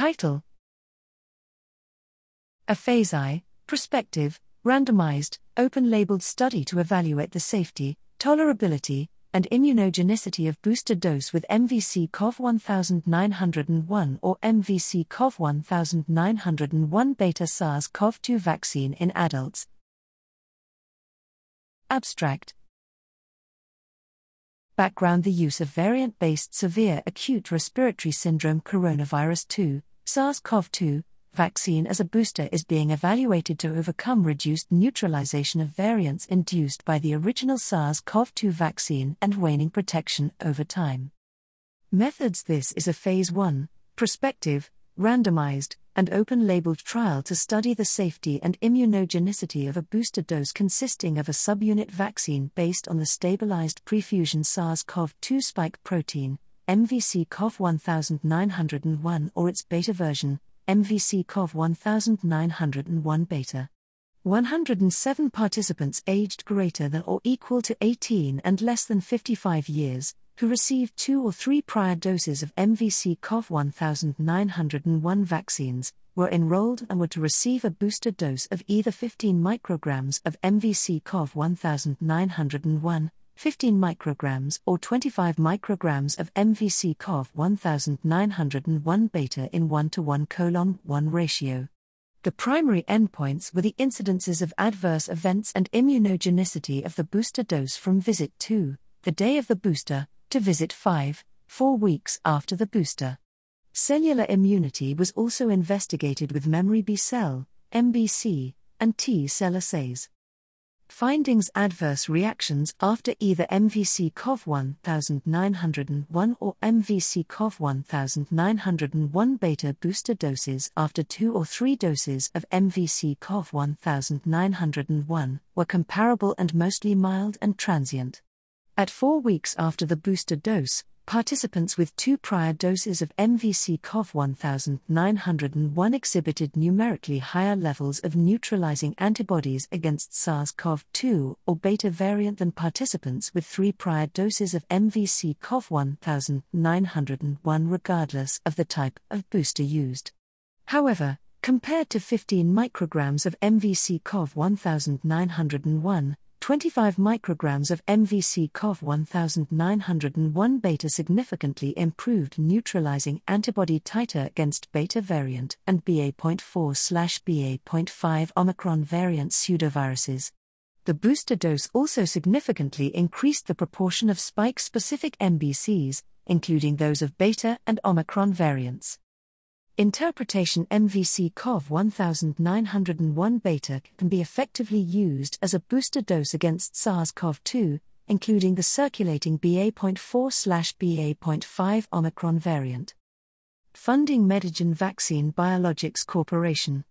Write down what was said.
Title. A Phase I, prospective, randomized, open labeled study to evaluate the safety, tolerability, and immunogenicity of booster dose with MVC CoV 1901 or MVC CoV 1901 beta SARS CoV 2 vaccine in adults. Abstract. Background The use of variant based severe acute respiratory syndrome coronavirus 2, SARS CoV 2, vaccine as a booster is being evaluated to overcome reduced neutralization of variants induced by the original SARS CoV 2 vaccine and waning protection over time. Methods This is a Phase 1, prospective, randomized, and open labeled trial to study the safety and immunogenicity of a booster dose consisting of a subunit vaccine based on the stabilized prefusion SARS CoV 2 spike protein, MVC CoV 1901 or its beta version, MVC CoV 1901 beta. 107 participants aged greater than or equal to 18 and less than 55 years, who received two or three prior doses of MVC CoV 1901 vaccines, were enrolled and were to receive a booster dose of either 15 micrograms of MVC CoV 1901, 15 micrograms or 25 micrograms of MVC CoV 1901 beta in 1 to 1 colon 1 ratio. The primary endpoints were the incidences of adverse events and immunogenicity of the booster dose from visit 2, the day of the booster, to visit 5, 4 weeks after the booster. Cellular immunity was also investigated with memory B cell, MBC, and T cell assays. Findings Adverse reactions after either MVC CoV 1901 or MVC CoV 1901 beta booster doses after two or three doses of MVC CoV 1901 were comparable and mostly mild and transient. At four weeks after the booster dose, participants with two prior doses of MVC CoV 1901 exhibited numerically higher levels of neutralizing antibodies against SARS CoV 2 or beta variant than participants with three prior doses of MVC CoV 1901, regardless of the type of booster used. However, compared to 15 micrograms of MVC CoV 1901, 25 micrograms of MVC CoV 1901 beta significantly improved neutralizing antibody titer against beta variant and BA.4 BA.5 Omicron variant pseudoviruses. The booster dose also significantly increased the proportion of spike specific MBCs, including those of beta and Omicron variants. Interpretation MVC CoV 1901 beta can be effectively used as a booster dose against SARS CoV 2, including the circulating BA.4 BA.5 Omicron variant. Funding Medigen Vaccine Biologics Corporation.